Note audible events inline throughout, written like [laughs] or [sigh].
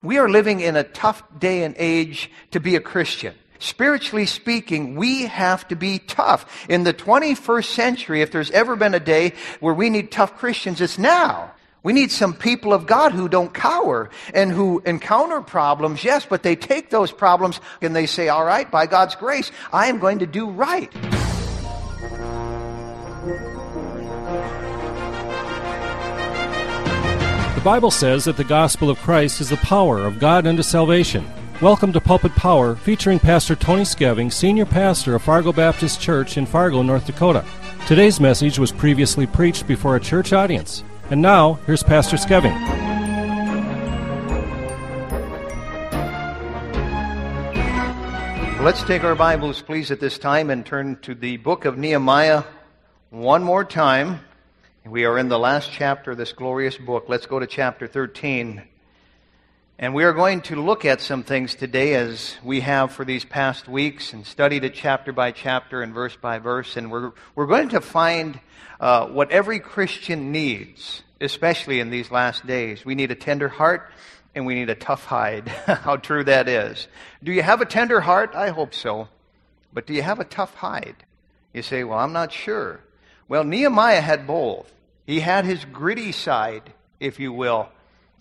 We are living in a tough day and age to be a Christian. Spiritually speaking, we have to be tough. In the 21st century, if there's ever been a day where we need tough Christians, it's now. We need some people of God who don't cower and who encounter problems, yes, but they take those problems and they say, all right, by God's grace, I am going to do right. The Bible says that the gospel of Christ is the power of God unto salvation. Welcome to Pulpit Power, featuring Pastor Tony Skeving, Senior Pastor of Fargo Baptist Church in Fargo, North Dakota. Today's message was previously preached before a church audience. And now, here's Pastor Skeving. Let's take our Bibles, please, at this time and turn to the book of Nehemiah one more time. We are in the last chapter of this glorious book. Let's go to chapter 13. And we are going to look at some things today as we have for these past weeks and studied it chapter by chapter and verse by verse. And we're, we're going to find uh, what every Christian needs, especially in these last days. We need a tender heart and we need a tough hide. [laughs] How true that is. Do you have a tender heart? I hope so. But do you have a tough hide? You say, well, I'm not sure. Well, Nehemiah had both. He had his gritty side, if you will.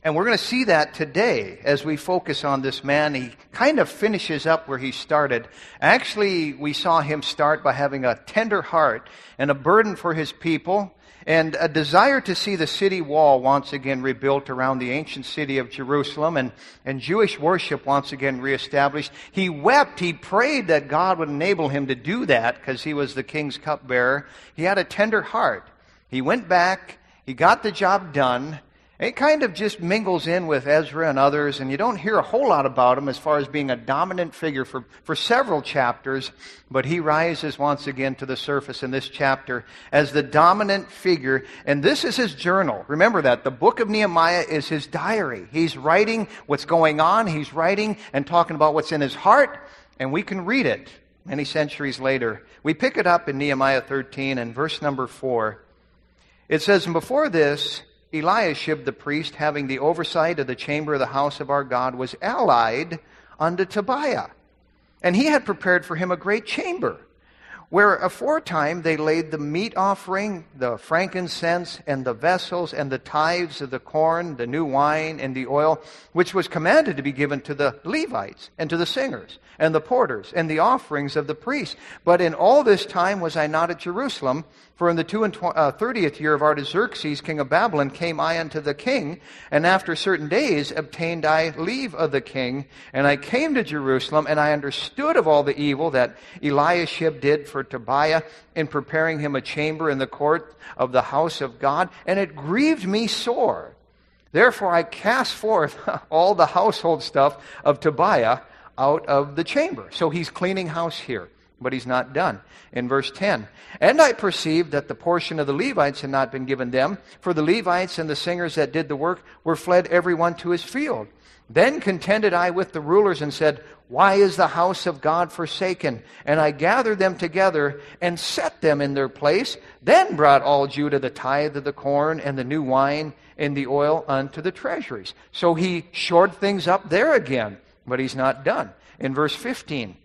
And we're going to see that today as we focus on this man. He kind of finishes up where he started. Actually, we saw him start by having a tender heart and a burden for his people and a desire to see the city wall once again rebuilt around the ancient city of Jerusalem and, and Jewish worship once again reestablished. He wept. He prayed that God would enable him to do that because he was the king's cupbearer. He had a tender heart. He went back, he got the job done. It kind of just mingles in with Ezra and others, and you don't hear a whole lot about him as far as being a dominant figure for, for several chapters, but he rises once again to the surface in this chapter as the dominant figure, and this is his journal. Remember that. The book of Nehemiah is his diary. He's writing what's going on, he's writing and talking about what's in his heart, and we can read it many centuries later. We pick it up in Nehemiah 13 and verse number 4. It says, And before this, Eliashib the priest, having the oversight of the chamber of the house of our God, was allied unto Tobiah. And he had prepared for him a great chamber, where aforetime they laid the meat offering, the frankincense, and the vessels, and the tithes of the corn, the new wine, and the oil, which was commanded to be given to the Levites, and to the singers, and the porters, and the offerings of the priests. But in all this time was I not at Jerusalem, for in the two and uh, thirtieth year of Artaxerxes, king of Babylon, came I unto the king, and after certain days obtained I leave of the king, and I came to Jerusalem, and I understood of all the evil that Eliashib did for Tobiah in preparing him a chamber in the court of the house of God, and it grieved me sore. Therefore I cast forth [laughs] all the household stuff of Tobiah out of the chamber. So he's cleaning house here. But he's not done. In verse 10, and I perceived that the portion of the Levites had not been given them, for the Levites and the singers that did the work were fled every one to his field. Then contended I with the rulers and said, Why is the house of God forsaken? And I gathered them together and set them in their place. Then brought all Judah the tithe of the corn and the new wine and the oil unto the treasuries. So he shored things up there again, but he's not done. In verse 15,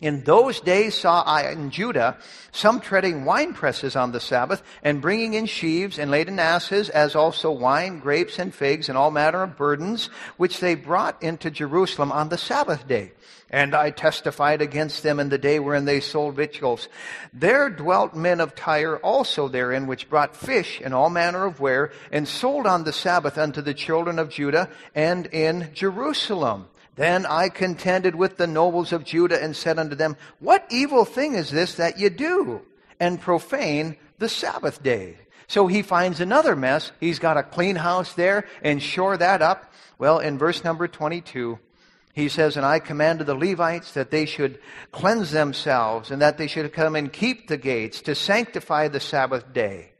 in those days saw I in Judah some treading wine presses on the Sabbath, and bringing in sheaves and laden asses, as also wine, grapes, and figs, and all manner of burdens, which they brought into Jerusalem on the Sabbath day. And I testified against them in the day wherein they sold victuals. There dwelt men of Tyre also therein, which brought fish and all manner of ware, and sold on the Sabbath unto the children of Judah and in Jerusalem. Then I contended with the nobles of Judah and said unto them, What evil thing is this that ye do, and profane the Sabbath day? So he finds another mess. He's got a clean house there and shore that up. Well, in verse number 22, he says, And I commanded the Levites that they should cleanse themselves and that they should come and keep the gates to sanctify the Sabbath day.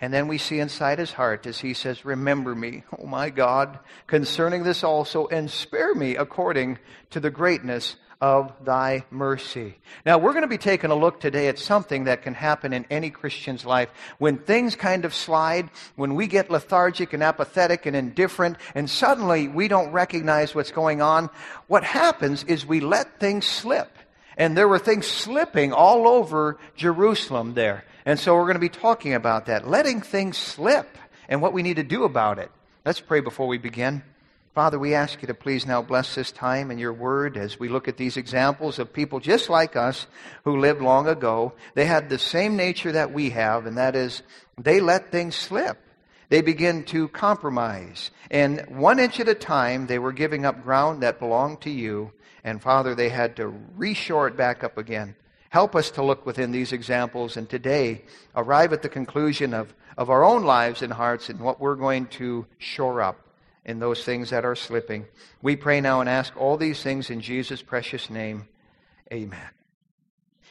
And then we see inside his heart as he says, Remember me, O my God, concerning this also, and spare me according to the greatness of thy mercy. Now, we're going to be taking a look today at something that can happen in any Christian's life. When things kind of slide, when we get lethargic and apathetic and indifferent, and suddenly we don't recognize what's going on, what happens is we let things slip. And there were things slipping all over Jerusalem there. And so we're going to be talking about that, letting things slip and what we need to do about it. Let's pray before we begin. Father, we ask you to please now bless this time and your word as we look at these examples of people just like us who lived long ago. They had the same nature that we have, and that is they let things slip. They begin to compromise. And one inch at a time, they were giving up ground that belonged to you. And Father, they had to reshore it back up again. Help us to look within these examples and today arrive at the conclusion of, of our own lives and hearts and what we're going to shore up in those things that are slipping. We pray now and ask all these things in Jesus' precious name. Amen.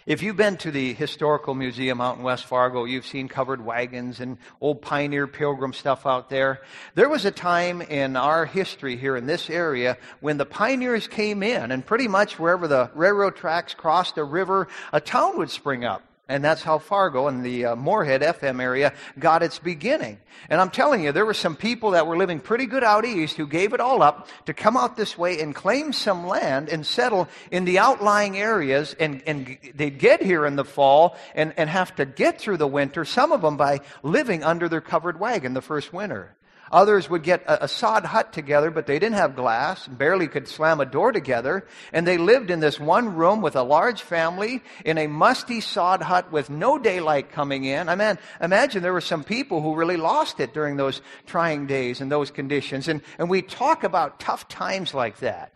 If you've been to the Historical Museum out in West Fargo, you've seen covered wagons and old pioneer pilgrim stuff out there. There was a time in our history here in this area when the pioneers came in, and pretty much wherever the railroad tracks crossed a river, a town would spring up. And that's how Fargo and the uh, Moorhead FM area got its beginning. And I'm telling you, there were some people that were living pretty good out east who gave it all up to come out this way and claim some land and settle in the outlying areas. And, and they'd get here in the fall and, and have to get through the winter, some of them by living under their covered wagon the first winter. Others would get a, a, sod hut together, but they didn't have glass, barely could slam a door together. And they lived in this one room with a large family in a musty sod hut with no daylight coming in. I mean, imagine there were some people who really lost it during those trying days and those conditions. And, and we talk about tough times like that.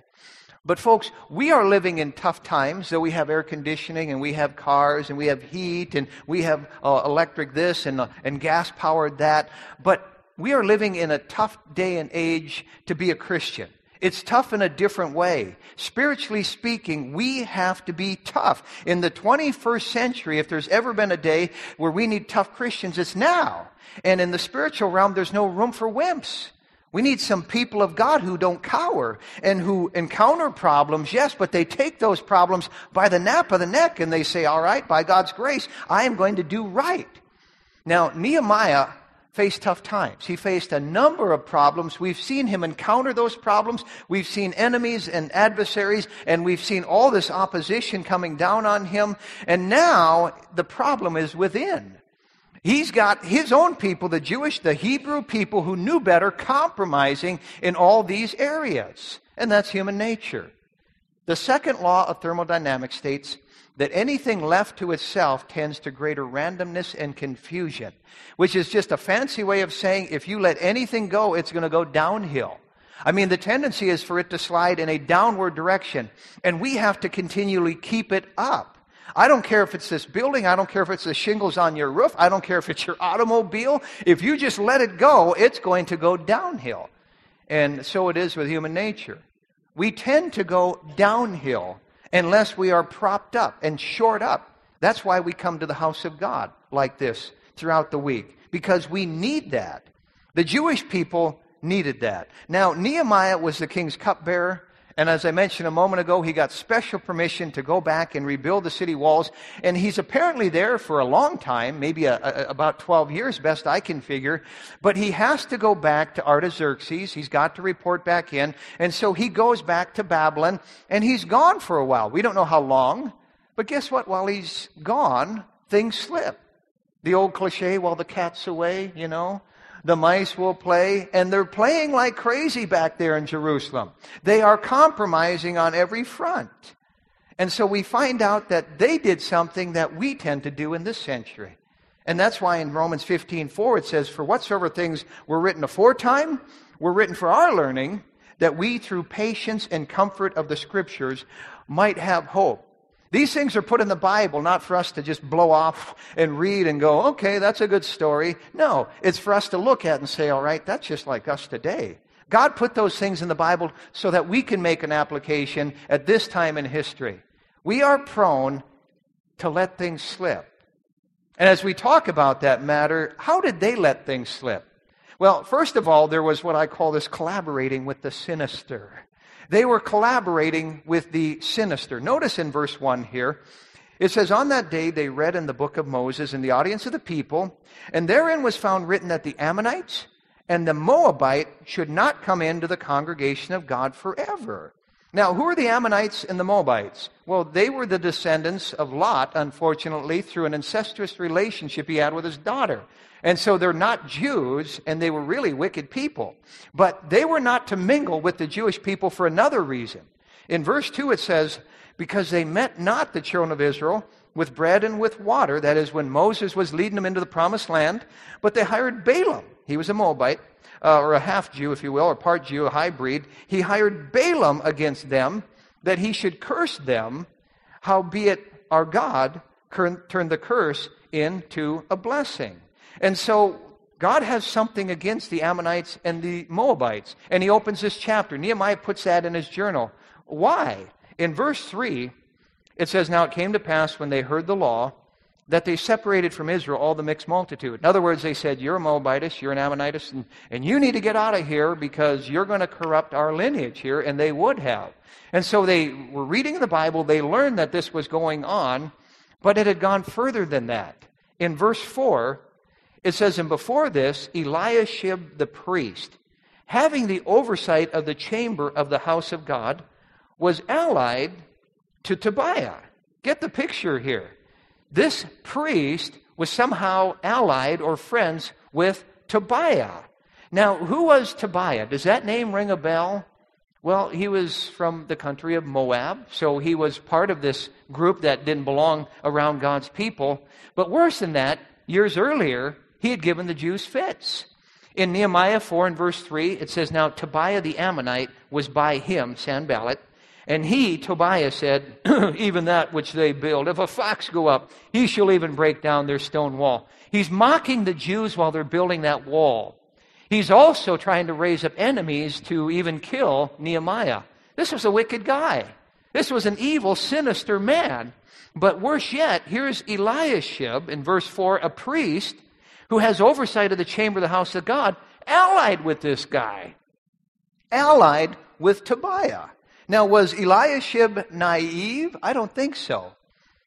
But folks, we are living in tough times, though we have air conditioning and we have cars and we have heat and we have uh, electric this and, uh, and gas powered that. But we are living in a tough day and age to be a Christian. It's tough in a different way. Spiritually speaking, we have to be tough. In the 21st century, if there's ever been a day where we need tough Christians, it's now. And in the spiritual realm, there's no room for wimps. We need some people of God who don't cower and who encounter problems, yes, but they take those problems by the nape of the neck and they say, all right, by God's grace, I am going to do right. Now, Nehemiah faced tough times. He faced a number of problems. We've seen him encounter those problems. We've seen enemies and adversaries, and we've seen all this opposition coming down on him. And now the problem is within. He's got his own people, the Jewish, the Hebrew people who knew better, compromising in all these areas. And that's human nature. The second law of thermodynamics states that anything left to itself tends to greater randomness and confusion, which is just a fancy way of saying if you let anything go, it's going to go downhill. I mean, the tendency is for it to slide in a downward direction, and we have to continually keep it up. I don't care if it's this building. I don't care if it's the shingles on your roof. I don't care if it's your [laughs] automobile. If you just let it go, it's going to go downhill. And so it is with human nature. We tend to go downhill unless we are propped up and shored up. That's why we come to the house of God like this throughout the week, because we need that. The Jewish people needed that. Now, Nehemiah was the king's cupbearer. And as I mentioned a moment ago, he got special permission to go back and rebuild the city walls. And he's apparently there for a long time, maybe a, a, about 12 years, best I can figure. But he has to go back to Artaxerxes. He's got to report back in. And so he goes back to Babylon, and he's gone for a while. We don't know how long. But guess what? While he's gone, things slip. The old cliche, while the cat's away, you know the mice will play, and they're playing like crazy back there in Jerusalem. They are compromising on every front. And so we find out that they did something that we tend to do in this century. And that's why in Romans 15, 4, it says, For whatsoever things were written aforetime were written for our learning, that we through patience and comfort of the scriptures might have hope. These things are put in the Bible not for us to just blow off and read and go, okay, that's a good story. No, it's for us to look at and say, all right, that's just like us today. God put those things in the Bible so that we can make an application at this time in history. We are prone to let things slip. And as we talk about that matter, how did they let things slip? Well, first of all, there was what I call this collaborating with the sinister. They were collaborating with the sinister. Notice in verse 1 here, it says, On that day they read in the book of Moses in the audience of the people, and therein was found written that the Ammonites and the Moabite should not come into the congregation of God forever. Now, who are the Ammonites and the Moabites? Well, they were the descendants of Lot, unfortunately, through an incestuous relationship he had with his daughter. And so they're not Jews, and they were really wicked people. But they were not to mingle with the Jewish people for another reason. In verse 2, it says, Because they met not the children of Israel with bread and with water, that is, when Moses was leading them into the promised land, but they hired Balaam. He was a Moabite, uh, or a half Jew, if you will, or part Jew, a hybrid. He hired Balaam against them that he should curse them, howbeit our God turned the curse into a blessing. And so God has something against the Ammonites and the Moabites. And he opens this chapter. Nehemiah puts that in his journal. Why? In verse 3, it says, Now it came to pass when they heard the law that they separated from Israel all the mixed multitude. In other words, they said, You're a Moabitess, you're an Ammonitess, and, and you need to get out of here because you're going to corrupt our lineage here. And they would have. And so they were reading the Bible, they learned that this was going on, but it had gone further than that. In verse 4, it says, And before this, Eliashib the priest, having the oversight of the chamber of the house of God, was allied to Tobiah. Get the picture here. This priest was somehow allied or friends with Tobiah. Now, who was Tobiah? Does that name ring a bell? Well, he was from the country of Moab, so he was part of this group that didn't belong around God's people. But worse than that, years earlier, he had given the Jews fits. In Nehemiah 4 and verse 3, it says, Now Tobiah the Ammonite was by him, Sanballat, and he, Tobiah, said, [clears throat] Even that which they build, if a fox go up, he shall even break down their stone wall. He's mocking the Jews while they're building that wall. He's also trying to raise up enemies to even kill Nehemiah. This was a wicked guy. This was an evil, sinister man. But worse yet, here's Eliashib in verse 4, a priest who has oversight of the chamber of the house of God, allied with this guy. Allied with Tobiah. Now, was Eliashib naive? I don't think so.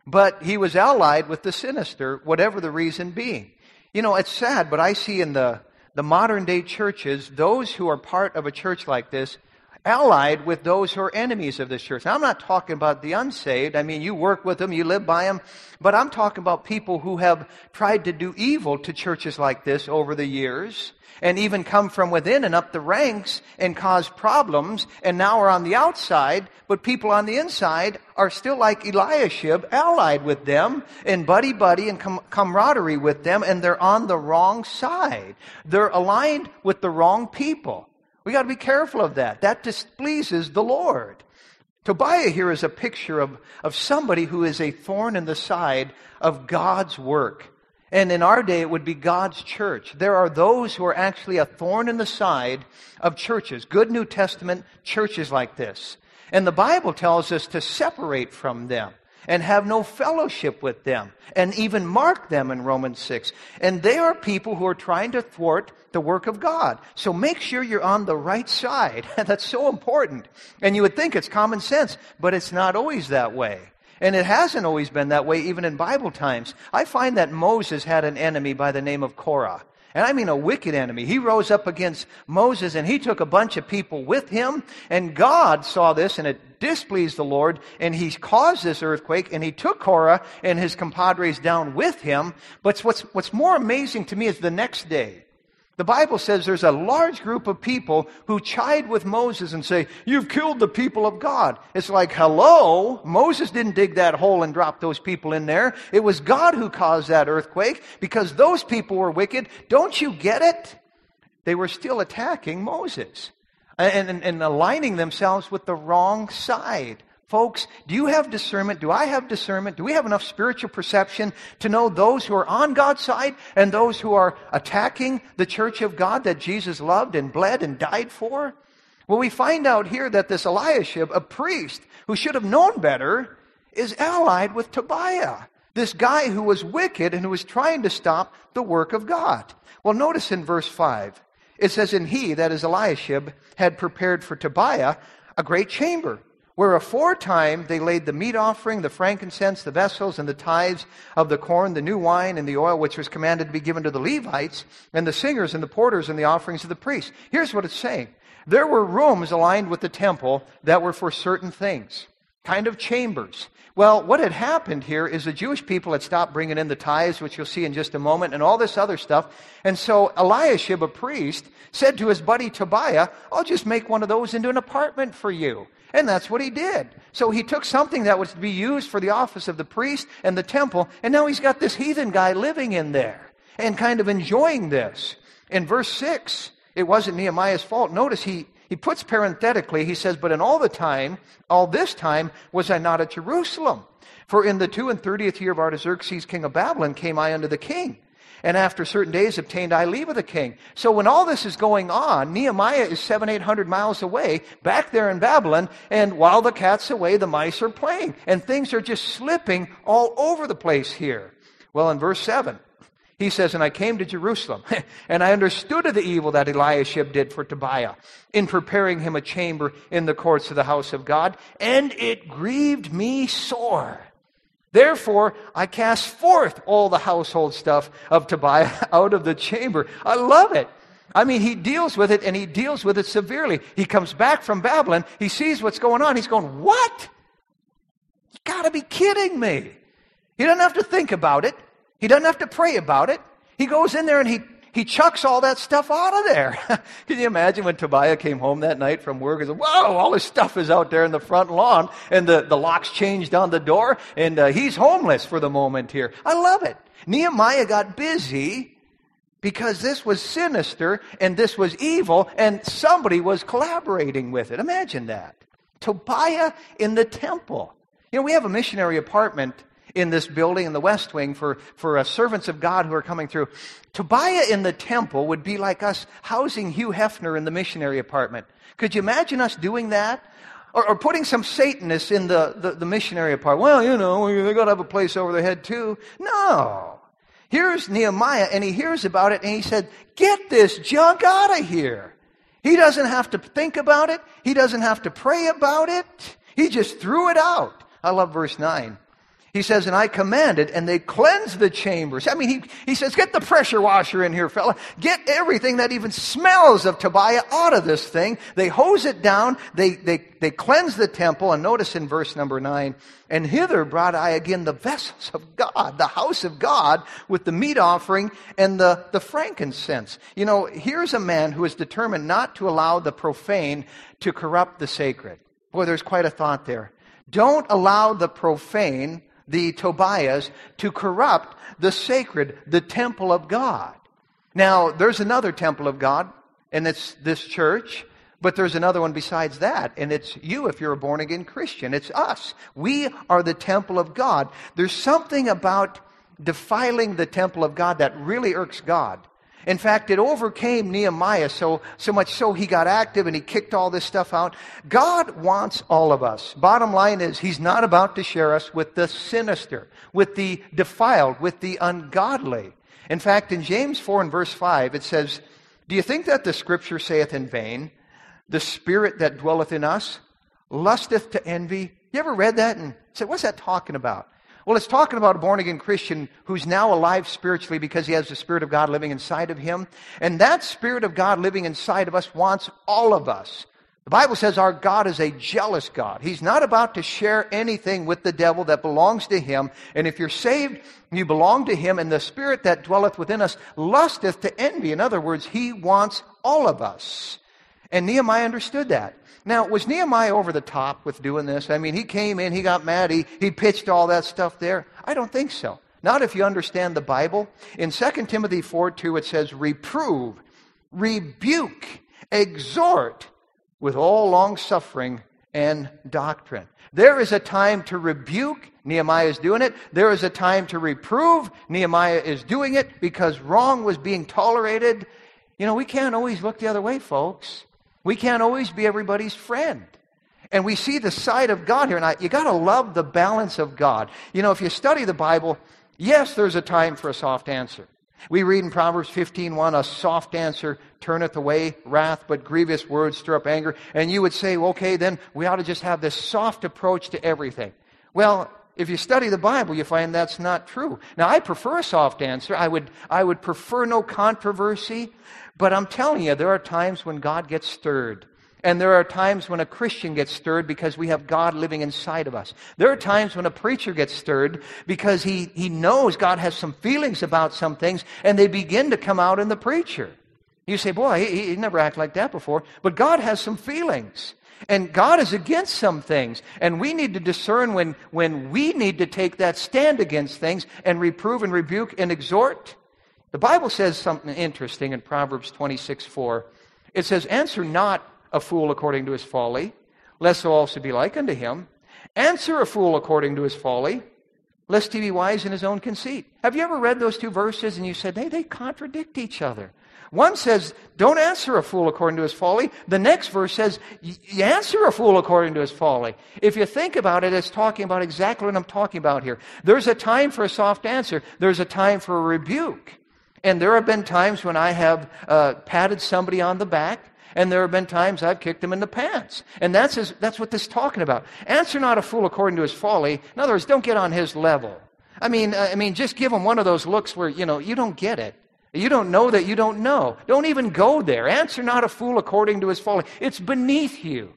But he was allied with the sinister, whatever the reason being. You know, it's sad, but I see in the, the modern day churches, those who are part of a church like this allied with those who are enemies of this church. Now, I'm not talking about the unsaved. I mean, you work with them, you live by them, but I'm talking about people who have tried to do evil to churches like this over the years and even come from within and up the ranks and cause problems and now are on the outside, but people on the inside are still like Eliashib, allied with them and buddy buddy and com- camaraderie with them, and they're on the wrong side. They're aligned with the wrong people. We got to be careful of that. That displeases the Lord. Tobiah here is a picture of, of somebody who is a thorn in the side of God's work. And in our day, it would be God's church. There are those who are actually a thorn in the side of churches, good New Testament churches like this. And the Bible tells us to separate from them and have no fellowship with them and even mark them in Romans 6. And they are people who are trying to thwart the work of God. So make sure you're on the right side. [laughs] That's so important. And you would think it's common sense, but it's not always that way. And it hasn't always been that way even in Bible times. I find that Moses had an enemy by the name of Korah. And I mean a wicked enemy. He rose up against Moses and he took a bunch of people with him. And God saw this and it displeased the Lord. And he caused this earthquake and he took Korah and his compadres down with him. But what's, what's more amazing to me is the next day. The Bible says there's a large group of people who chide with Moses and say, You've killed the people of God. It's like, hello? Moses didn't dig that hole and drop those people in there. It was God who caused that earthquake because those people were wicked. Don't you get it? They were still attacking Moses and, and, and aligning themselves with the wrong side. Folks, do you have discernment? Do I have discernment? Do we have enough spiritual perception to know those who are on God's side and those who are attacking the church of God that Jesus loved and bled and died for? Well, we find out here that this Eliashib, a priest who should have known better, is allied with Tobiah, this guy who was wicked and who was trying to stop the work of God. Well, notice in verse 5, it says, And he, that is Eliashib, had prepared for Tobiah a great chamber where aforetime they laid the meat offering, the frankincense, the vessels, and the tithes of the corn, the new wine, and the oil, which was commanded to be given to the Levites, and the singers, and the porters, and the offerings of the priests. Here's what it's saying there were rooms aligned with the temple that were for certain things, kind of chambers. Well, what had happened here is the Jewish people had stopped bringing in the tithes, which you'll see in just a moment, and all this other stuff. And so Eliashib, a priest, said to his buddy Tobiah, I'll just make one of those into an apartment for you. And that's what he did. So he took something that was to be used for the office of the priest and the temple, and now he's got this heathen guy living in there and kind of enjoying this. In verse 6, it wasn't Nehemiah's fault. Notice he, he puts parenthetically, he says, But in all the time, all this time, was I not at Jerusalem. For in the two and thirtieth year of Artaxerxes, king of Babylon, came I unto the king and after certain days obtained I leave of the king. So when all this is going on, Nehemiah is seven, eight hundred miles away, back there in Babylon, and while the cat's away, the mice are playing, and things are just slipping all over the place here. Well, in verse 7, he says, And I came to Jerusalem, [laughs] and I understood of the evil that Eliashib did for Tobiah in preparing him a chamber in the courts of the house of God, and it grieved me sore. Therefore, I cast forth all the household stuff of Tobiah [laughs] out of the chamber. I love it. I mean, he deals with it and he deals with it severely. He comes back from Babylon. He sees what's going on. He's going, What? You gotta be kidding me. He doesn't have to think about it. He doesn't have to pray about it. He goes in there and he he chucks all that stuff out of there. [laughs] Can you imagine when Tobiah came home that night from work and said, Whoa, all his stuff is out there in the front lawn, and the, the lock's changed on the door, and uh, he's homeless for the moment here. I love it. Nehemiah got busy because this was sinister and this was evil, and somebody was collaborating with it. Imagine that. Tobiah in the temple. You know, we have a missionary apartment in this building in the West Wing for, for uh, servants of God who are coming through. Tobiah in the temple would be like us housing Hugh Hefner in the missionary apartment. Could you imagine us doing that? Or, or putting some Satanists in the, the, the missionary apartment. Well, you know, they got to have a place over their head too. No. Here's Nehemiah, and he hears about it, and he said, Get this junk out of here. He doesn't have to think about it. He doesn't have to pray about it. He just threw it out. I love verse 9. He says, and I commanded, and they cleansed the chambers. I mean, he, he says, get the pressure washer in here, fella. Get everything that even smells of Tobiah out of this thing. They hose it down. They, they, they cleanse the temple. And notice in verse number nine, and hither brought I again the vessels of God, the house of God, with the meat offering and the, the frankincense. You know, here's a man who is determined not to allow the profane to corrupt the sacred. Boy, there's quite a thought there. Don't allow the profane the Tobiahs, to corrupt the sacred, the temple of God. Now, there's another temple of God, and it's this church, but there's another one besides that, and it's you if you're a born again Christian. It's us. We are the temple of God. There's something about defiling the temple of God that really irks God. In fact, it overcame Nehemiah so, so much so he got active and he kicked all this stuff out. God wants all of us. Bottom line is, He's not about to share us with the sinister, with the defiled, with the ungodly. In fact, in James 4 and verse 5, it says, Do you think that the scripture saith in vain, The spirit that dwelleth in us lusteth to envy? You ever read that and said, What's that talking about? Well, it's talking about a born again Christian who's now alive spiritually because he has the Spirit of God living inside of him. And that Spirit of God living inside of us wants all of us. The Bible says our God is a jealous God. He's not about to share anything with the devil that belongs to him. And if you're saved, you belong to him, and the Spirit that dwelleth within us lusteth to envy. In other words, he wants all of us. And Nehemiah understood that. Now, was Nehemiah over the top with doing this? I mean, he came in, he got mad, he, he pitched all that stuff there. I don't think so. Not if you understand the Bible. In 2 Timothy 4 2, it says, reprove, rebuke, exhort with all long suffering and doctrine. There is a time to rebuke. Nehemiah is doing it. There is a time to reprove. Nehemiah is doing it because wrong was being tolerated. You know, we can't always look the other way, folks. We can't always be everybody's friend. And we see the side of God here. And I, you got to love the balance of God. You know, if you study the Bible, yes, there's a time for a soft answer. We read in Proverbs 15:1, a soft answer turneth away wrath, but grievous words stir up anger. And you would say, okay, then we ought to just have this soft approach to everything. Well, if you study the Bible, you find that's not true. Now, I prefer a soft answer. I would, I would prefer no controversy. But I'm telling you, there are times when God gets stirred. And there are times when a Christian gets stirred because we have God living inside of us. There are times when a preacher gets stirred because he, he knows God has some feelings about some things and they begin to come out in the preacher. You say, boy, he, he never acted like that before. But God has some feelings. And God is against some things. And we need to discern when, when we need to take that stand against things and reprove and rebuke and exhort. The Bible says something interesting in Proverbs 26 4. It says, Answer not a fool according to his folly, lest thou also be like unto him. Answer a fool according to his folly, lest he be wise in his own conceit. Have you ever read those two verses and you said, hey, they contradict each other? One says, don't answer a fool according to his folly. The next verse says, you answer a fool according to his folly. If you think about it, it's talking about exactly what I'm talking about here. There's a time for a soft answer. There's a time for a rebuke. And there have been times when I have uh, patted somebody on the back and there have been times I've kicked him in the pants. And that's, his, that's what this is talking about. Answer not a fool according to his folly. In other words, don't get on his level. I mean, uh, I mean, just give him one of those looks where, you know, you don't get it. You don't know that you don't know. Don't even go there. Answer not a fool according to his folly. It's beneath you.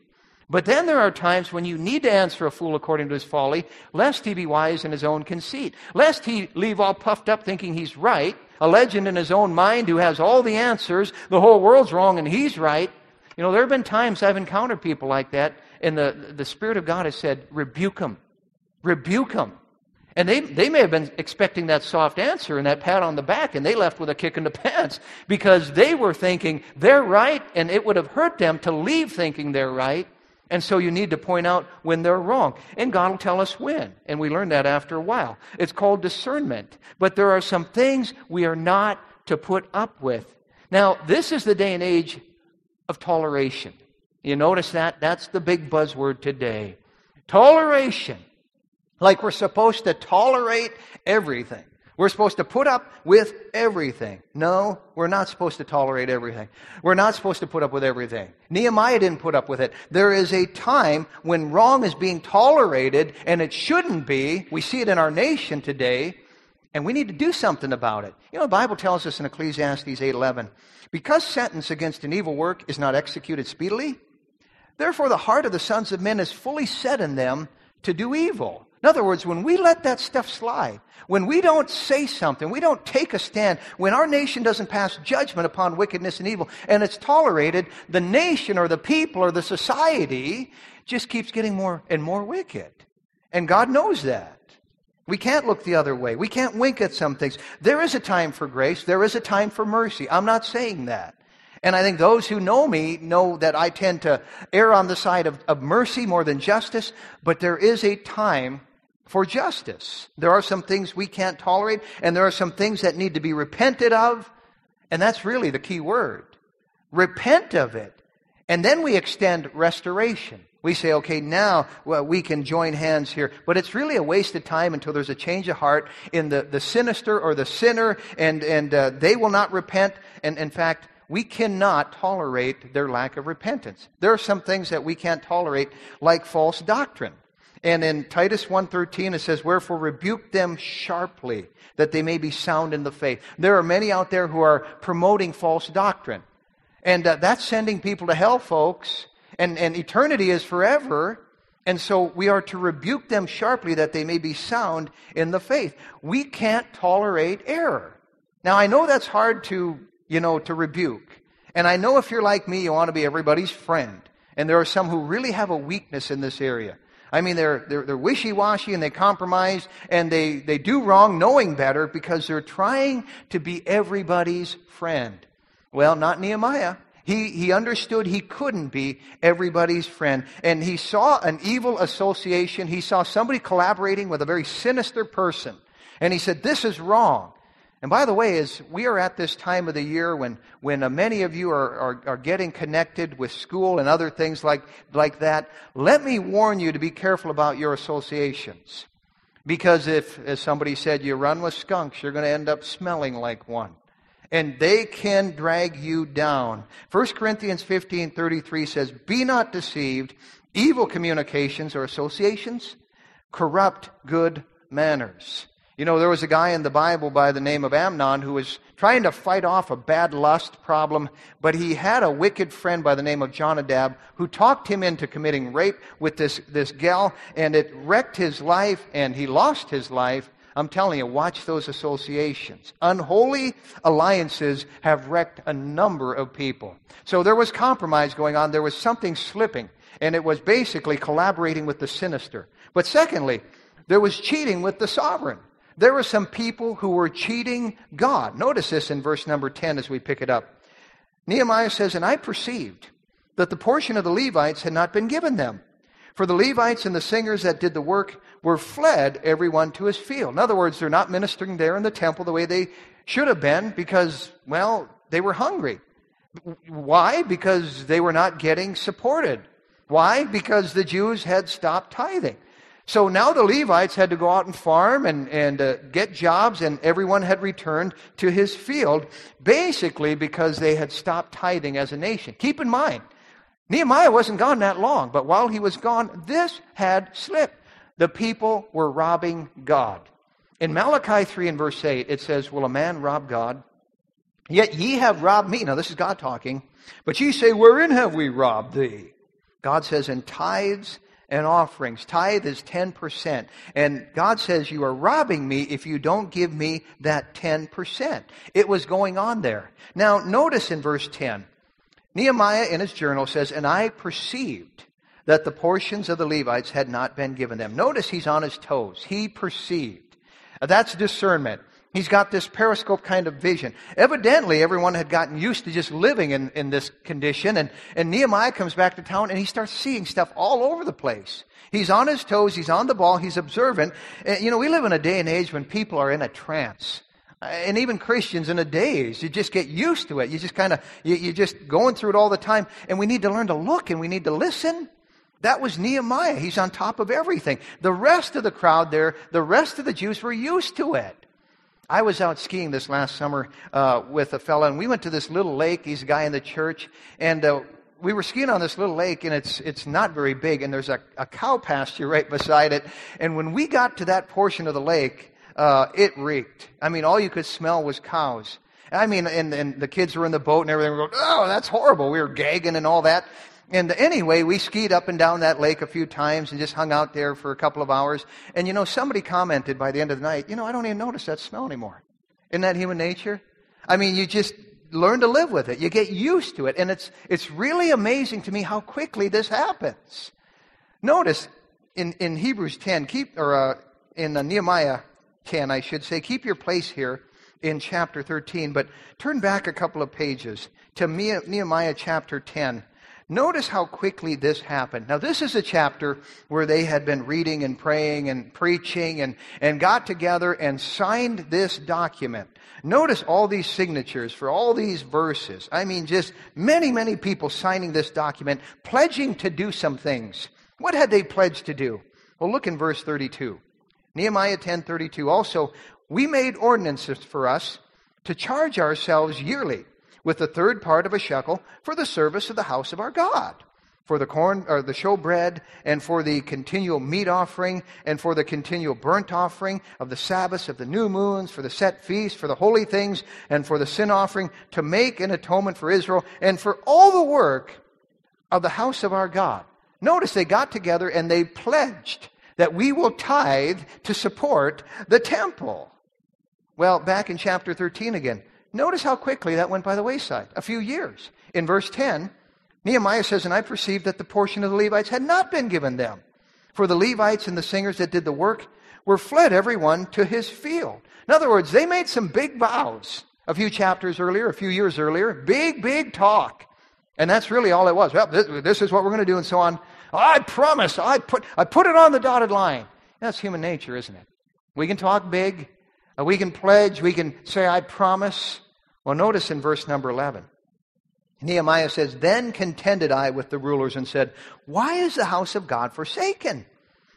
But then there are times when you need to answer a fool according to his folly, lest he be wise in his own conceit, lest he leave all puffed up thinking he's right, a legend in his own mind who has all the answers, the whole world's wrong and he's right. You know, there have been times I've encountered people like that, and the, the Spirit of God has said, rebuke them. Rebuke them. And they, they may have been expecting that soft answer and that pat on the back, and they left with a kick in the [laughs] pants because they were thinking they're right, and it would have hurt them to leave thinking they're right. And so you need to point out when they're wrong. And God will tell us when. And we learn that after a while. It's called discernment. But there are some things we are not to put up with. Now, this is the day and age of toleration. You notice that? That's the big buzzword today. Toleration. Like we're supposed to tolerate everything. We're supposed to put up with everything. No, we're not supposed to tolerate everything. We're not supposed to put up with everything. Nehemiah didn't put up with it. There is a time when wrong is being tolerated and it shouldn't be. We see it in our nation today and we need to do something about it. You know, the Bible tells us in Ecclesiastes 8:11, because sentence against an evil work is not executed speedily, therefore the heart of the sons of men is fully set in them to do evil. In other words, when we let that stuff slide, when we don't say something, we don't take a stand, when our nation doesn't pass judgment upon wickedness and evil, and it's tolerated, the nation or the people or the society just keeps getting more and more wicked. And God knows that. We can't look the other way. We can't wink at some things. There is a time for grace. There is a time for mercy. I'm not saying that. And I think those who know me know that I tend to err on the side of, of mercy more than justice, but there is a time for justice. There are some things we can't tolerate, and there are some things that need to be repented of, and that's really the key word. Repent of it. And then we extend restoration. We say, okay, now well, we can join hands here. But it's really a waste of time until there's a change of heart in the, the sinister or the sinner, and, and uh, they will not repent. And in fact, we cannot tolerate their lack of repentance. There are some things that we can't tolerate, like false doctrine. And in Titus 1:13 it says, "Wherefore rebuke them sharply, that they may be sound in the faith." There are many out there who are promoting false doctrine. And uh, that's sending people to hell, folks. And, and eternity is forever. And so we are to rebuke them sharply that they may be sound in the faith. We can't tolerate error. Now I know that's hard to, you know, to rebuke. And I know if you're like me, you want to be everybody's friend. And there are some who really have a weakness in this area. I mean, they're, they're, they're wishy-washy and they compromise and they, they do wrong knowing better because they're trying to be everybody's friend. Well, not Nehemiah. He, he understood he couldn't be everybody's friend. And he saw an evil association. He saw somebody collaborating with a very sinister person. And he said, this is wrong. And by the way, as we are at this time of the year when, when uh, many of you are, are, are, getting connected with school and other things like, like that, let me warn you to be careful about your associations. Because if, as somebody said, you run with skunks, you're going to end up smelling like one. And they can drag you down. 1 Corinthians 15 33 says, Be not deceived. Evil communications or associations corrupt good manners. You know, there was a guy in the Bible by the name of Amnon who was trying to fight off a bad lust problem, but he had a wicked friend by the name of Jonadab who talked him into committing rape with this, this gal, and it wrecked his life, and he lost his life. I'm telling you, watch those associations. Unholy alliances have wrecked a number of people. So there was compromise going on. There was something slipping, and it was basically collaborating with the sinister. But secondly, there was cheating with the sovereign. There were some people who were cheating God. Notice this in verse number 10 as we pick it up. Nehemiah says, And I perceived that the portion of the Levites had not been given them. For the Levites and the singers that did the work were fled, everyone to his field. In other words, they're not ministering there in the temple the way they should have been because, well, they were hungry. Why? Because they were not getting supported. Why? Because the Jews had stopped tithing. So now the Levites had to go out and farm and, and uh, get jobs, and everyone had returned to his field, basically because they had stopped tithing as a nation. Keep in mind, Nehemiah wasn't gone that long, but while he was gone, this had slipped. The people were robbing God. In Malachi 3 and verse 8, it says, Will a man rob God? Yet ye have robbed me. Now, this is God talking. But ye say, Wherein have we robbed thee? God says, In tithes and offerings. Tithe is 10%. And God says, You are robbing me if you don't give me that 10%. It was going on there. Now, notice in verse 10, Nehemiah in his journal says, And I perceived that the portions of the Levites had not been given them. Notice he's on his toes. He perceived. That's discernment. He's got this periscope kind of vision. Evidently, everyone had gotten used to just living in, in this condition. And, and Nehemiah comes back to town and he starts seeing stuff all over the place. He's on his toes. He's on the ball. He's observant. And, you know, we live in a day and age when people are in a trance. Uh, and even Christians in a daze, you just get used to it. You just kind of, you, you're just going through it all the time. And we need to learn to look and we need to listen. That was Nehemiah. He's on top of everything. The rest of the crowd there, the rest of the Jews were used to it. I was out skiing this last summer uh, with a fella, and we went to this little lake. He's a guy in the church, and uh, we were skiing on this little lake, and it's it's not very big, and there's a, a cow pasture right beside it. And when we got to that portion of the lake, uh, it reeked. I mean, all you could smell was cows. I mean, and, and the kids were in the boat and everything. We were going, oh, that's horrible. We were gagging and all that. And anyway, we skied up and down that lake a few times and just hung out there for a couple of hours. And you know, somebody commented by the end of the night, you know, I don't even notice that smell anymore. Isn't that human nature? I mean, you just learn to live with it. You get used to it. And it's, it's really amazing to me how quickly this happens. Notice in, in Hebrews 10, keep, or uh, in uh, Nehemiah 10, I should say, keep your place here in chapter 13, but turn back a couple of pages to Nehemiah chapter 10. Notice how quickly this happened. Now, this is a chapter where they had been reading and praying and preaching and, and got together and signed this document. Notice all these signatures for all these verses. I mean, just many, many people signing this document, pledging to do some things. What had they pledged to do? Well, look in verse 32. Nehemiah 10:32 also, we made ordinances for us to charge ourselves yearly with the third part of a shekel for the service of the house of our God, for the corn or the showbread, and for the continual meat offering, and for the continual burnt offering of the Sabbaths, of the new moons, for the set feasts, for the holy things, and for the sin offering, to make an atonement for Israel, and for all the work of the house of our God. Notice they got together and they pledged that we will tithe to support the temple. Well, back in chapter 13 again, Notice how quickly that went by the wayside. A few years. In verse 10, Nehemiah says, And I perceived that the portion of the Levites had not been given them. For the Levites and the singers that did the work were fled everyone to his field. In other words, they made some big vows a few chapters earlier, a few years earlier. Big, big talk. And that's really all it was. Well, this, this is what we're going to do, and so on. I promise. I put, I put it on the dotted line. That's human nature, isn't it? We can talk big. We can pledge. We can say, I promise. Well, notice in verse number 11. Nehemiah says, Then contended I with the rulers and said, Why is the house of God forsaken?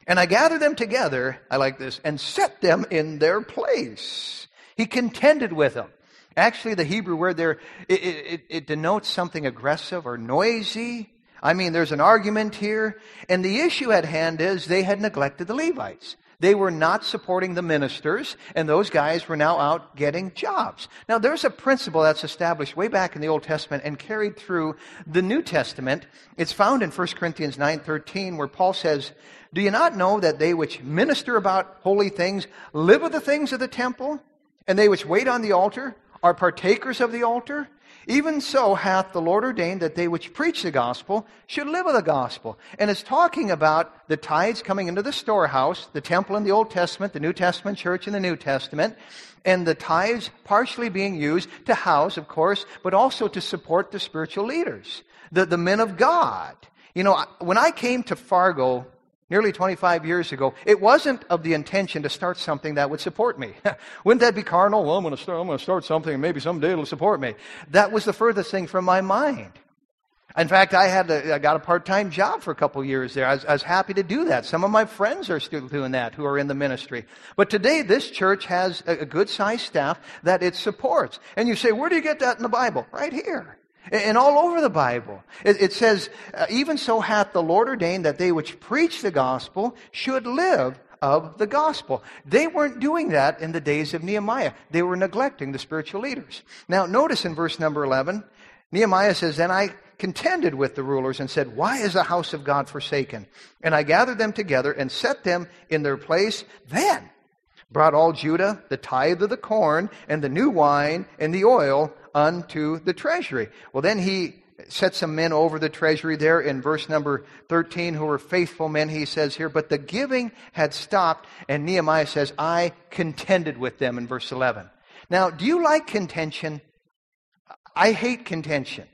And I gathered them together, I like this, and set them in their place. He contended with them. Actually, the Hebrew word there, it, it, it, denotes something aggressive or noisy. I mean, there's an argument here. And the issue at hand is they had neglected the Levites. They were not supporting the ministers, and those guys were now out getting jobs. Now, there's a principle that's established way back in the Old Testament and carried through the New Testament. It's found in 1 Corinthians 9.13 where Paul says, Do you not know that they which minister about holy things live of the things of the temple? And they which wait on the altar are partakers of the altar? Even so hath the Lord ordained that they which preach the gospel should live of the gospel. And it's talking about the tithes coming into the storehouse, the temple in the Old Testament, the New Testament church in the New Testament, and the tithes partially being used to house, of course, but also to support the spiritual leaders, the, the men of God. You know, when I came to Fargo nearly 25 years ago, it wasn't of the intention to start something that would support me. [laughs] Wouldn't that be carnal? Well, I'm going to start, something and maybe someday it'll support me. That was the furthest thing from my mind. In fact, I had a, I got a part-time job for a couple years there. I was, I was happy to do that. Some of my friends are still doing that who are in the ministry. But today, this church has a, a good-sized staff that it supports. And you say, where do you get that in the Bible? Right here. And all over the Bible. It, says, uh, even so hath the Lord ordained that they which preach the gospel should live of the gospel. They weren't doing that in the days of Nehemiah. They were neglecting the spiritual leaders. Now, notice in verse number 11, Nehemiah says, Then I contended with the rulers and said, Why is the house of God forsaken? And I gathered them together and set them in their place. Then brought all Judah the tithe of the corn and the new wine and the oil unto the treasury. Well, then he set some men over the treasury there in verse number 13 who were faithful men, he says here. But the giving had stopped, and Nehemiah says, I contended with them in verse 11. Now, do you like contention? I hate contention.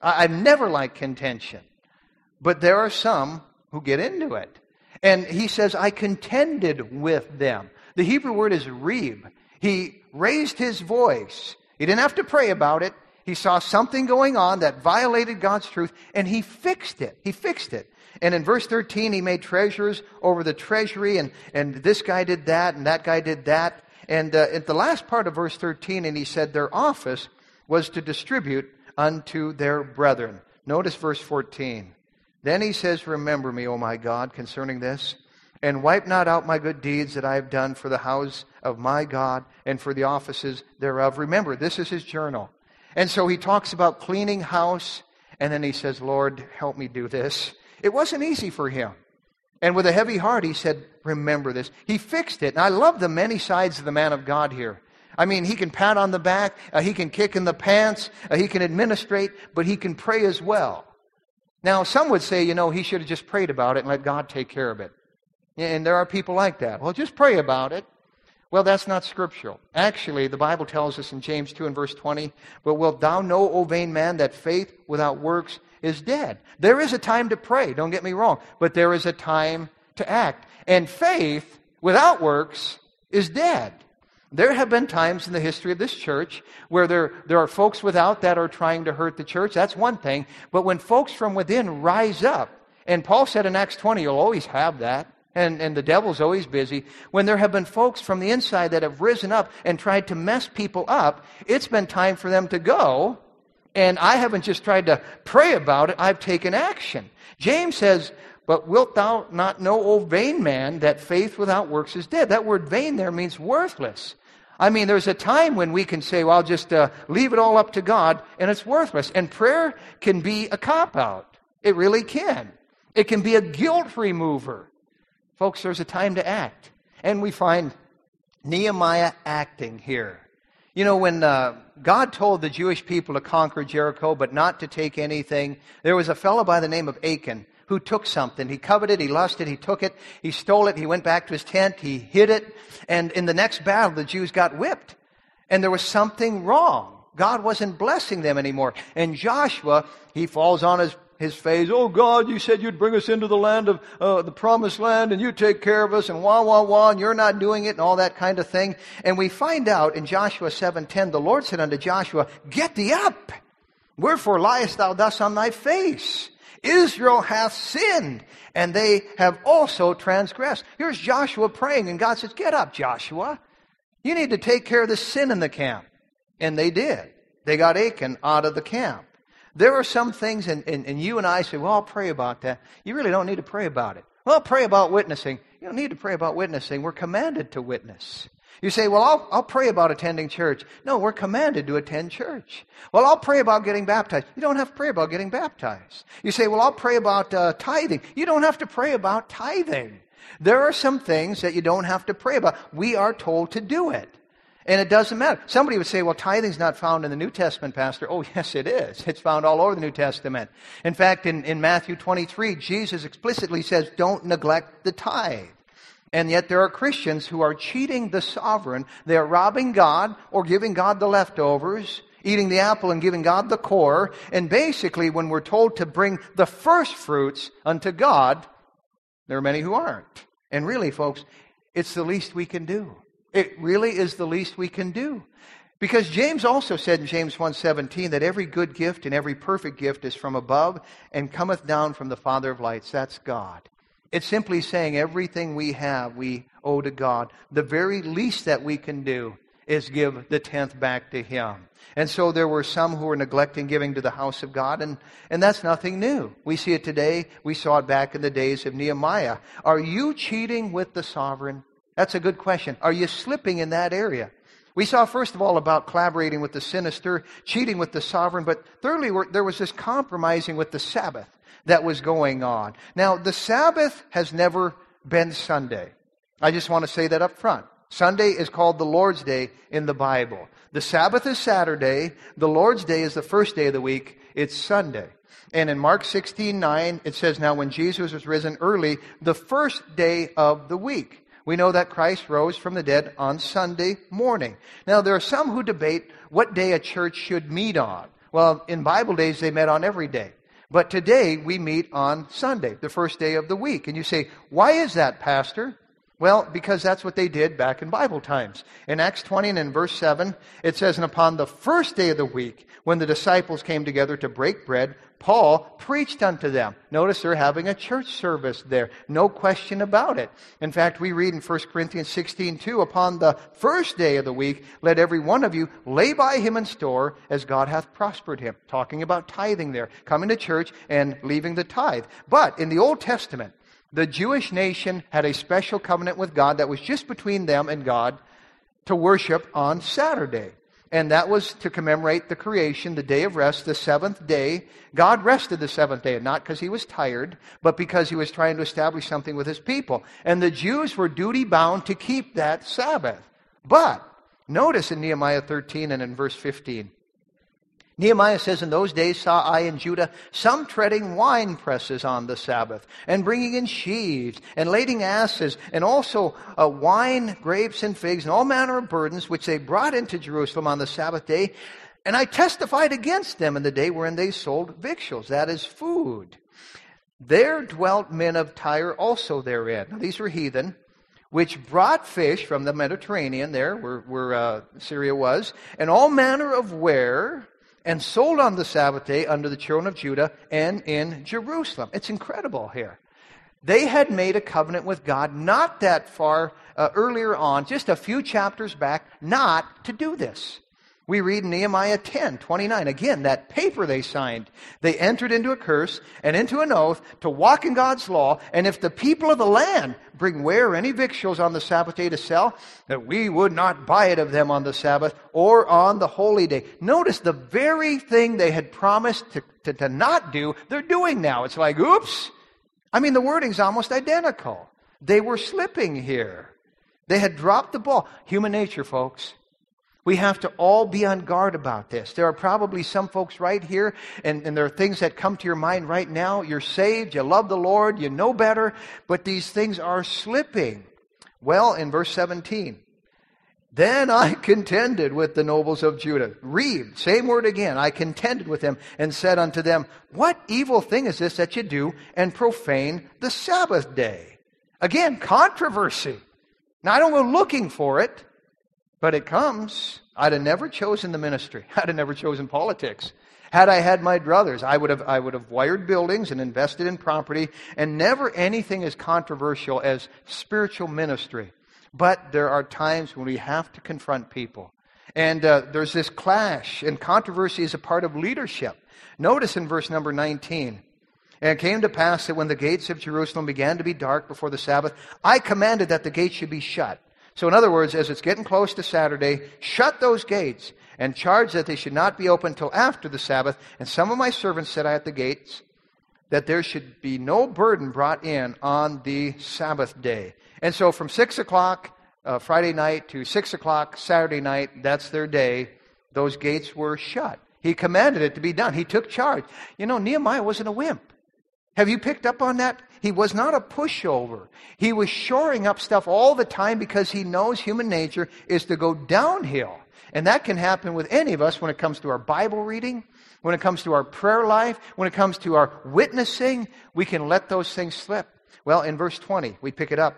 I've never liked contention. But there are some who get into it. And he says, I contended with them. The Hebrew word is reeb. He raised his voice. He didn't have to pray about it. He saw something going on that violated God's truth, and he fixed it. He fixed it. And in verse 13, he made treasurers over the treasury, and, and this guy did that, and that guy did that. And uh, at the last part of verse 13, and he said, Their office was to distribute unto their brethren. Notice verse 14. Then he says, Remember me, O my God, concerning this, and wipe not out my good deeds that I have done for the house of my God and for the offices thereof. Remember, this is his journal. And so he talks about cleaning house, and then he says, Lord, help me do this. It wasn't easy for him. And with a heavy heart, he said, Remember this. He fixed it. And I love the many sides of the man of God here. I mean, he can pat on the back, uh, he can kick in the pants, uh, he can administrate, but he can pray as well. Now, some would say, you know, he should have just prayed about it and let God take care of it. And there are people like that. Well, just pray about it. Well, that's not scriptural. Actually, the Bible tells us in James 2 and verse 20, But wilt thou know, O vain man, that faith without works is dead? There is a time to pray, don't get me wrong, but there is a time to act. And faith without works is dead. There have been times in the history of this church where there, there are folks without that are trying to hurt the church. That's one thing. But when folks from within rise up, and Paul said in Acts 20, you'll always have that and, and the devil's always busy. When there have been folks from the inside that have risen up and tried to mess people up, it's been time for them to go. And I haven't just tried to pray about it, I've taken action. James says, But wilt thou not know, O vain man, that faith without works is dead? That word vain there means worthless. I mean, there's a time when we can say, well, I'll just uh, leave it all up to God, and it's worthless. And prayer can be a cop out. It really can. It can be a guilt remover. Folks, there's a time to act. And we find Nehemiah acting here. You know, when uh, God told the Jewish people to conquer Jericho, but not to take anything, there was a fellow by the name of Achan who took something. He coveted, he lusted, he took it, he stole it, he went back to his tent, he hid it, and in the next battle, the Jews got whipped. And there was something wrong. God wasn't blessing them anymore. And Joshua, he falls on his his face. Oh God, you said you'd bring us into the land of uh, the promised land and you take care of us and wah, wah, wah, and you're not doing it and all that kind of thing. And we find out in Joshua 7.10, the Lord said unto Joshua, Get thee up. Wherefore liest thou thus on thy face? Israel hath sinned, and they have also transgressed. Here's Joshua praying, and God says, Get up, Joshua. You need to take care of the sin in the camp. And they did. They got Achan out of the camp. There are some things, and, and, and you and I say, Well, I'll pray about that. You really don't need to pray about it. Well, pray about witnessing. You don't need to pray about witnessing. We're commanded to witness. You say, well, I'll, I'll pray about attending church. No, we're commanded to attend church. Well, I'll pray about getting baptized. You don't have to pray about getting baptized. You say, well, I'll pray about uh, tithing. You don't have to pray about tithing. There are some things that you don't have to pray about. We are told to do it. And it doesn't matter. Somebody would say, well, tithing's not found in the New Testament, Pastor. Oh, [laughs] yes, it is. It's found all over the New Testament. In fact, in, in Matthew 23, Jesus explicitly says, don't neglect the tithe. And yet there are Christians who are cheating the sovereign. They are robbing God or giving God the leftovers, eating the apple and giving God the core. And basically, when we're told to bring the first fruits unto God, there are many who aren't. And really, folks, it's the least we can do. It really is the least we can do. Because James also said in James 1:17 that every good gift and every perfect gift is from above and cometh down from the Father of lights. That's God. It's simply saying everything we have we owe to God. The very least that we can do is give the tenth back to Him. And so there were some who were neglecting giving to the house of God, and, and that's nothing new. We see it today. We saw it back in the days of Nehemiah. Are you cheating with the sovereign? That's a good question. Are you slipping in that area? We saw, first of all, about collaborating with the sinister, cheating with the sovereign, but thirdly, there was this compromising with the Sabbath that was going on. Now, the Sabbath has never been Sunday. I just want to say that up front. Sunday is called the Lord's Day in the Bible. The Sabbath is Saturday. The Lord's Day is the first day of the week. It's Sunday. And in Mark 16, 9, it says, Now when Jesus was risen early, the first day of the week. We know that Christ rose from the dead on Sunday morning. Now, there are some who debate what day a church should meet on. Well, in Bible days, they met on every day. But today we meet on Sunday, the first day of the week. And you say, why is that, Pastor? Well, because that's what they did back in Bible times. In Acts 20 and in verse 7, it says, And upon the first day of the week, when the disciples came together to break bread, Paul preached unto them. Notice they're having a church service there. No question about it. In fact, we read in 1 Corinthians 16, 2, Upon the first day of the week, let every one of you lay by him in store as God hath prospered him. Talking about tithing there. Coming to church and leaving the tithe. But in the Old Testament, the Jewish nation had a special covenant with God that was just between them and God to worship on Saturday. And that was to commemorate the creation, the day of rest, the seventh day. God rested the seventh day, and not because he was tired, but because he was trying to establish something with his people. And the Jews were duty bound to keep that Sabbath. But notice in Nehemiah 13 and in verse 15, Nehemiah says, In those days saw I in Judah some treading wine presses on the Sabbath, and bringing in sheaves, and lading asses, and also uh, wine, grapes, and figs, and all manner of burdens, which they brought into Jerusalem on the Sabbath day. And I testified against them in the day wherein they sold victuals, that is, food. There dwelt men of Tyre also therein. Now, these were heathen, which brought fish from the Mediterranean, there where, where uh, Syria was, and all manner of ware and sold on the Sabbath day under the children of Judah and in Jerusalem. It's incredible here. They had made a covenant with God not that far uh, earlier on, just a few chapters back, not to do this. We read Nehemiah 10, 29. Again, that paper they signed. They entered into a curse and into an oath to walk in God's law. And if the people of the land bring ware or any victuals on the Sabbath day to sell, that we would not buy it of them on the Sabbath or on the holy day. Notice the very thing they had promised to, to, to not do, they're doing now. It's like, oops. I mean, the wording's almost identical. They were slipping here. They had dropped the ball. Human nature, folks. We have to all be on guard about this. There are probably some folks right here, and, and there are things that come to your mind right now. You're saved, you love the Lord, you know better, but these things are slipping. Well, in verse 17, then I [laughs] contended with the nobles of Judah. Read, same word again. I contended with them and said unto them, What evil thing is this that you do and profane the Sabbath day? Again, controversy. Now, I don't go looking for it. But it comes. I'd have never chosen the ministry. [laughs] I'd have never chosen politics. Had I had my druthers, I would have, I would have wired buildings and invested in property, and never anything as controversial as spiritual ministry. But there are times when we have to confront people. And uh, there's this clash, and controversy is a part of leadership. Notice in verse number 19. And it came to pass that when the gates of Jerusalem began to be dark before the Sabbath, I commanded that the gates should be shut. So, in other words, as it's getting close to Saturday, shut those gates and charge that they should not be open till after the Sabbath. And some of my servants said I at the gates that there should be no burden brought in on the Sabbath day. And so, from 6 o'clock uh, Friday night to 6 o'clock Saturday night, that's their day, those gates were shut. He commanded it to be done. He took charge. You know, Nehemiah wasn't a wimp. Have you picked up on that? He was not a pushover. He was shoring up stuff all the time because he knows human nature is to go downhill. And that can happen with any of us when it comes to our Bible reading, when it comes to our prayer life, when it comes to our witnessing. We can let those things slip. Well, in verse 20, we pick it up.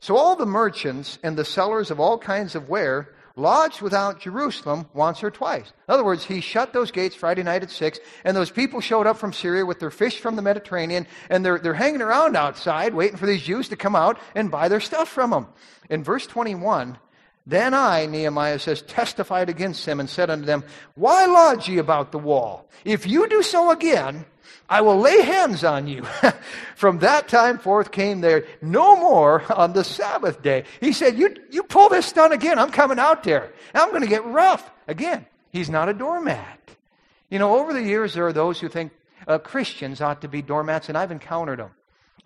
So all the merchants and the sellers of all kinds of ware lodged without Jerusalem once or twice. In other words, he shut those gates Friday night at 6, and those people showed up from Syria with their fish from the Mediterranean, and they're, they're hanging around outside waiting for these Jews to come out and buy their stuff from them. In verse 21, then I, Nehemiah says, testified against them and said unto them, Why lodge ye about the wall? If you do so again, I will lay hands on you. [laughs] From that time forth came there no more on the Sabbath day. He said, You, you pull this stunt again, I'm coming out there. I'm going to get rough. Again, he's not a doormat. You know, over the years, there are those who think uh, Christians ought to be doormats, and I've encountered them.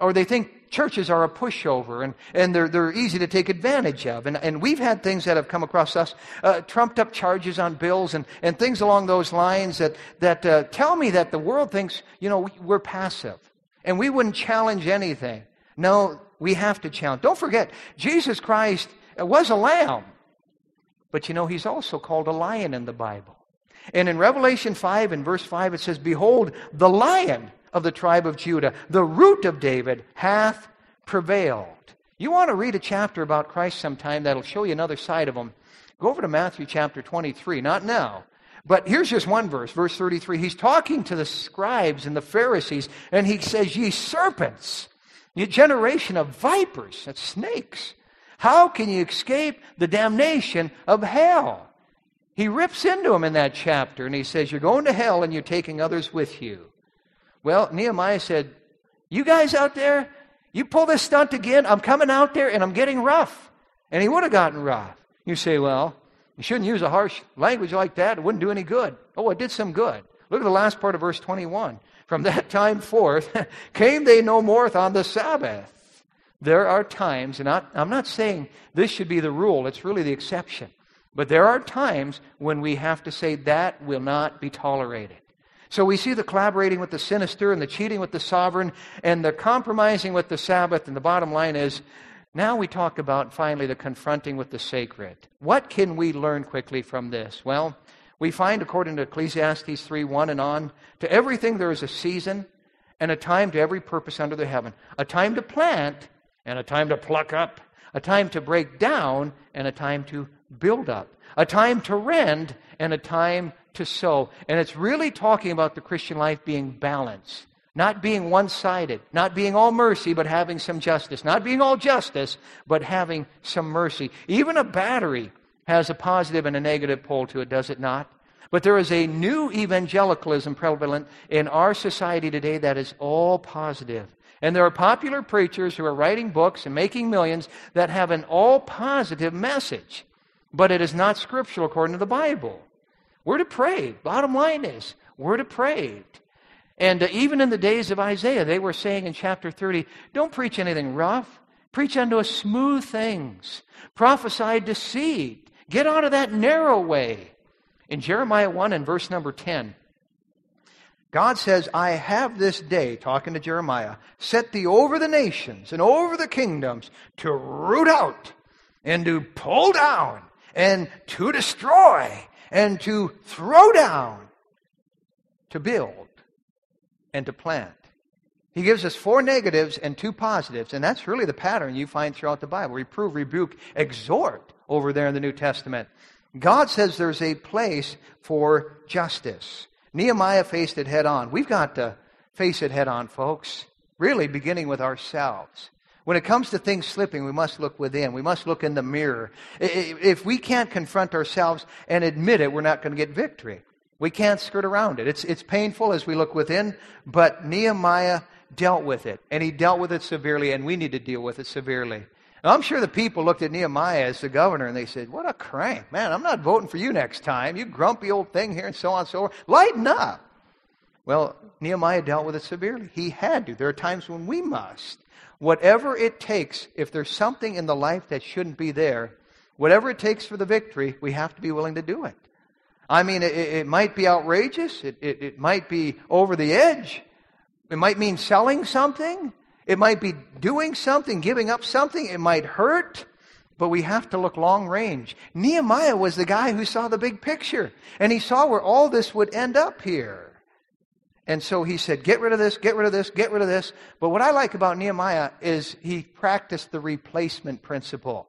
Or they think churches are a pushover and, and they're, they're easy to take advantage of. And, and we've had things that have come across us, uh, trumped up charges on bills and, and things along those lines that, that uh, tell me that the world thinks, you know, we're passive and we wouldn't challenge anything. No, we have to challenge. Don't forget, Jesus Christ was a lamb, but you know, he's also called a lion in the Bible. And in Revelation 5 and verse 5, it says, Behold, the lion of the tribe of Judah, the root of David, hath prevailed. You want to read a chapter about Christ sometime that'll show you another side of him. Go over to Matthew chapter 23, not now. But here's just one verse, verse 33. He's talking to the scribes and the Pharisees, and he says, Ye serpents, ye generation of vipers, that's snakes, how can you escape the damnation of hell? He rips into them in that chapter, and he says, You're going to hell and you're taking others with you. Well, Nehemiah said, You guys out there, you pull this stunt again, I'm coming out there and I'm getting rough. And he would have gotten rough. You say, Well, you shouldn't use a harsh language like that. It wouldn't do any good. Oh, it did some good. Look at the last part of verse 21. From that time forth [laughs] came they no more on the Sabbath. There are times, and I'm not saying this should be the rule, it's really the exception. But there are times when we have to say that will not be tolerated. So we see the collaborating with the sinister and the cheating with the sovereign and the compromising with the Sabbath. And the bottom line is now we talk about finally the confronting with the sacred. What can we learn quickly from this? Well, we find, according to Ecclesiastes 3 1 and on, to everything there is a season and a time to every purpose under the heaven. A time to plant and a time to pluck up. A time to break down and a time to build up. A time to rend and a time to sow. And it's really talking about the Christian life being balanced. Not being one sided, not being all mercy, but having some justice. Not being all justice, but having some mercy. Even a battery has a positive and a negative pole to it, does it not? But there is a new evangelicalism prevalent in our society today that is all positive. And there are popular preachers who are writing books and making millions that have an all positive message. But it is not scriptural according to the Bible. We're depraved. Bottom line is, we're depraved. And uh, even in the days of Isaiah, they were saying in chapter 30, don't preach anything rough. Preach unto us smooth things. Prophesy deceit. Get out of that narrow way. In Jeremiah 1 and verse number 10, God says, I have this day, talking to Jeremiah, set thee over the nations and over the kingdoms to root out and to pull down and to destroy and to throw down, to build, and to plant. He gives us four negatives and two positives, and that's really the pattern you find throughout the Bible. Reprove, rebuke, exhort over there in the New Testament. God says there's a place for justice. Nehemiah faced it head on. We've got to face it head on, folks. Really, beginning with ourselves. When it comes to things slipping, we must look within. We must look in the mirror. If we can't confront ourselves and admit it, we're not going to get victory. We can't skirt around it. It's, it's painful as we look within, but Nehemiah dealt with it, and he dealt with it severely, and we need to deal with it severely. I'm sure the people looked at Nehemiah as the governor and they said, What a crank. Man, I'm not voting for you next time. You grumpy old thing here, and so on and so forth. Lighten up. Well, Nehemiah dealt with it severely. He had to. There are times when we must. Whatever it takes, if there's something in the life that shouldn't be there, whatever it takes for the victory, we have to be willing to do it. I mean, it, it might be outrageous. It, it, it might be over the edge. It might mean selling something. It might be doing something, giving up something. It might hurt. But we have to look long range. Nehemiah was the guy who saw the big picture. And he saw where all this would end up here. And so he said, get rid of this, get rid of this, get rid of this. But what I like about Nehemiah is he practiced the replacement principle.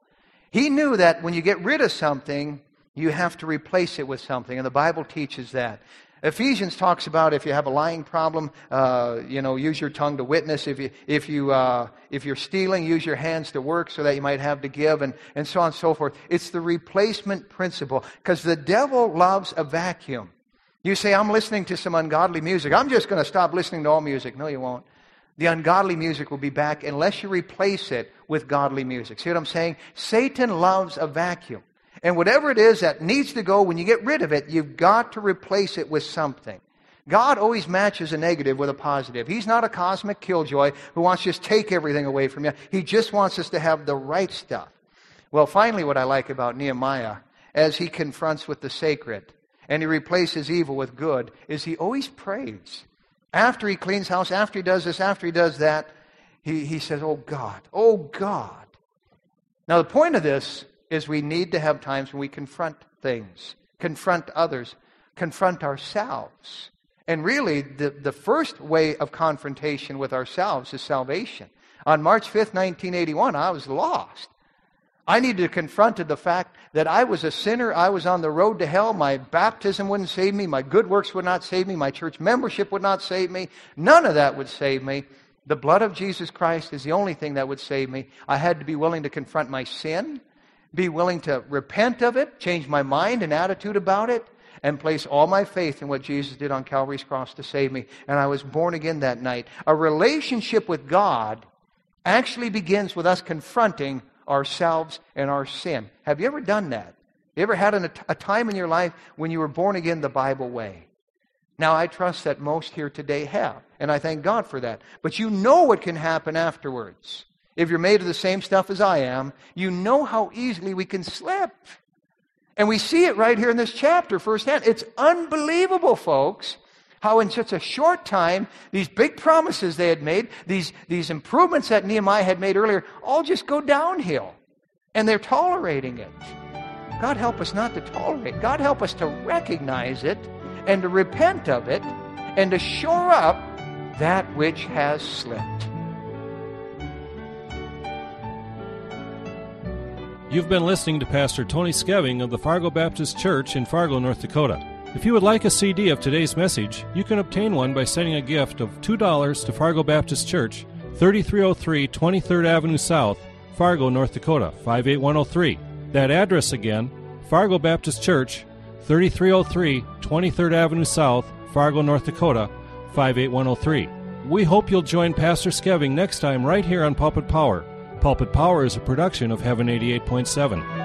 He knew that when you get rid of something, you have to replace it with something, and the Bible teaches that. Ephesians talks about if you have a lying problem, uh, you know, use your tongue to witness. If you if you uh, if you're stealing, use your hands to work, so that you might have to give, and and so on and so forth. It's the replacement principle because the devil loves a vacuum. You say, I'm listening to some ungodly music. I'm just going to stop listening to all music. No, you won't. The ungodly music will be back unless you replace it with godly music. See what I'm saying? Satan loves a vacuum. And whatever it is that needs to go, when you get rid of it, you've got to replace it with something. God always matches a negative with a positive. He's not a cosmic killjoy who wants to just take everything away from you. He just wants us to have the right stuff. Well, finally, what I like about Nehemiah, as he confronts with the sacred and he replaces evil with good, is he always prays. After he cleans house, after he does this, after he does that, he, he says, Oh God, oh God. Now, the point of this is we need to have times when we confront things, confront others, confront ourselves. And really, the, the first way of confrontation with ourselves is salvation. On March 5th, 1981, I was lost. I needed to confront the fact that I was a sinner. I was on the road to hell. My baptism wouldn't save me. My good works would not save me. My church membership would not save me. None of that would save me. The blood of Jesus Christ is the only thing that would save me. I had to be willing to confront my sin be willing to repent of it, change my mind and attitude about it, and place all my faith in what Jesus did on Calvary's cross to save me. And I was born again that night. A relationship with God actually begins with us confronting ourselves and our sin. Have you ever done that? You ever had an, a time in your life when you were born again the Bible way? Now, I trust that most here today have, and I thank God for that. But you know what can happen afterwards. If you're made of the same stuff as I am, you know how easily we can slip. And we see it right here in this chapter firsthand. It's unbelievable, folks, how in such a short time, these big promises they had made, these, these improvements that Nehemiah had made earlier, all just go downhill. And they're tolerating it. God help us not to tolerate. God help us to recognize it and to repent of it and to shore up that which has slipped. You've been listening to Pastor Tony Scheving of the Fargo Baptist Church in Fargo, North Dakota. If you would like a CD of today's message, you can obtain one by sending a gift of $2 to Fargo Baptist Church, 3303 23rd Avenue South, Fargo, North Dakota, 58103. That address again, Fargo Baptist Church, 3303 23rd Avenue South, Fargo, North Dakota, 58103. We hope you'll join Pastor Scheving next time right here on Pulpit Power. Pulpit Power is a production of Heaven 88.7.